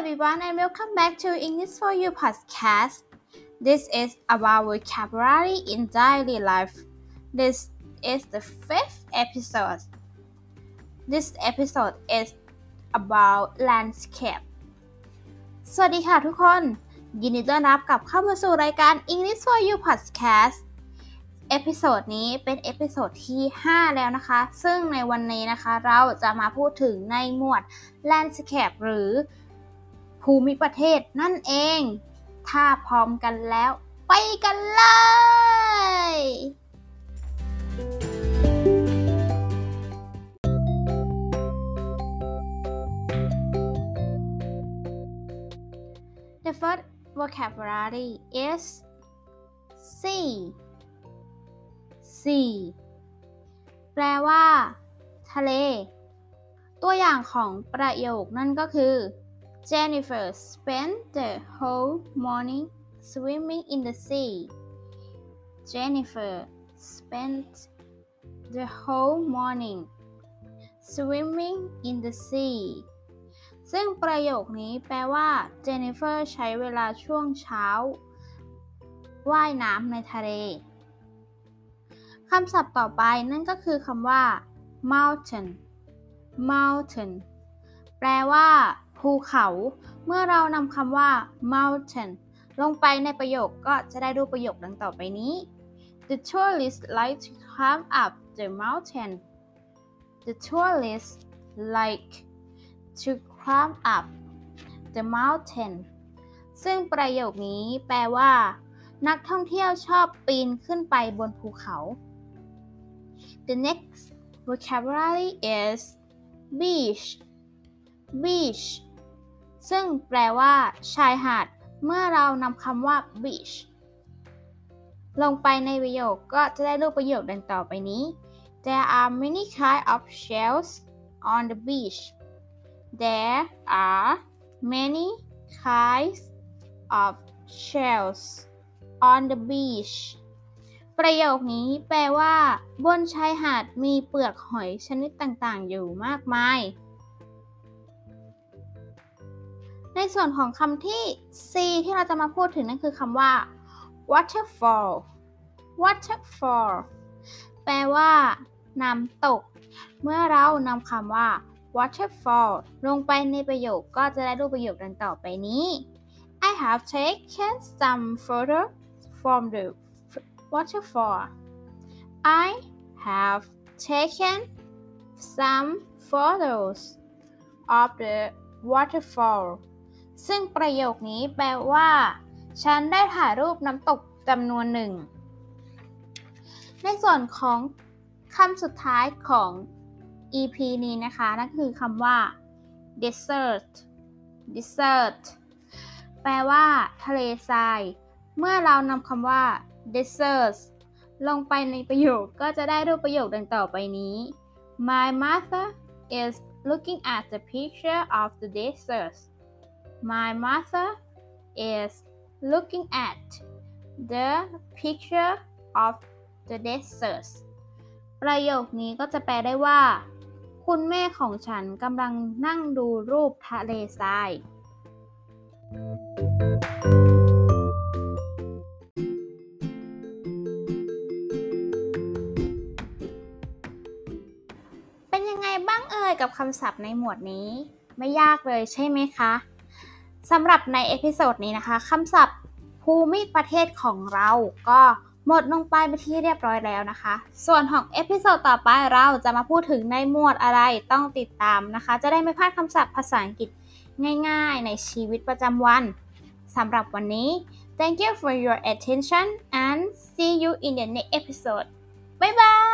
everyone and welcome back to English for You podcast. This is about vocabulary in daily life. This is the fifth episode. This episode is about landscape. สวัสดีค่ะทุกคน ยินดีต้อนรับกลับเข้ามาสู่รายการ English for You podcast episode นี้เป็น episode ที่ 5 แล้วนะคะ ซึ่งในวันนี้นะคะเราจะมาพูดถึงในหมวด landscape หรือ ภูมิประเทศนั่นเอง ถ้าพร้อมกันแล้ว ไปกันเลย The first vocabulary is sea sea แปลว่า ทะเล ตัวอย่างของประโยคนั่นก็คือ Jennifer spent the whole morning swimming in the sea. Jennifer spent the whole morning swimming in the sea. ซึ่งประโยคนี้แปลว่าเจนนิเฟอร์ใช้เวลาช่วงเช้า ว่ายน้ำในทะเล คำศัพท์ต่อไปนั่นก็คือคำว่า mountain mountain แปลว่า ภูเขา เมื่อเรานำคำว่า mountain ลงไปในประโยคก็จะได้รูปประโยคดังต่อไปนี้ The tourists like to climb up the mountain The tourists like to climb up the mountain ซึ่งประโยคนี้แปลว่า นักท่องเที่ยวชอบปีนขึ้นไปบนภูเขา The next vocabulary is beach beach ซึ่งแปลว่าชายหาด เมื่อเรานำคำว่า beach ลงไปในประโยคก็จะได้รูปประโยคดังต่อไปนี้ There are many kinds of shells on the beach There are many kinds of shells on the beach ประโยคนี้แปลว่า บนชายหาดมีเปลือกหอยชนิดต่างๆ อยู่มากมาย ในส่วนของคำที่ C ที่เราจะมาพูดถึงนั่นคือคำว่า waterfall waterfall แปลว่าน้ำตก เมื่อเรานำคำว่า waterfall ลงไปในประโยคก็จะได้รูปประโยคดังต่อไปนี้ I have taken some photos from the waterfall I have taken some photos of the waterfall ซึ่งประโยคนี้แปลว่า ฉันได้ถ่ายรูปน้ำตกจำนวนหนึ่ง ในส่วนของคำสุดท้ายของ EP นี้นะคะ นั่นคือคำว่า desert desert แปลว่า ทะเลทราย เมื่อเรานำคำว่า desert ลงไปในประโยคก็จะได้รูปประโยคดังต่อไปนี้ My mother is looking at the picture of the desert My mother is looking at the picture of the desert ประโยคนี้ก็จะแปลได้ว่า คุณแม่ของฉันกำลังนั่งดูรูปทะเลทราย เป็นยังไงบ้างเอ่ยกับคำศัพท์ในหมวดนี้ ไม่ยากเลยใช่ไหมคะ สำหรับใน episode นี้นะคะคำศัพท์ภูมิประเทศของเราก็หมดลงไปไปที่เรียบร้อยแล้วนะคะ ส่วนของ episode ต่อไปเราจะมาพูดถึงในหมวดอะไรต้องติดตามนะคะ จะได้ไม่พลาดคำศัพท์ภาษาอังกฤษง่ายๆ ในชีวิตประจำวันสำหรับวันนี้ thank you for your attention and see you in the next episode bye bye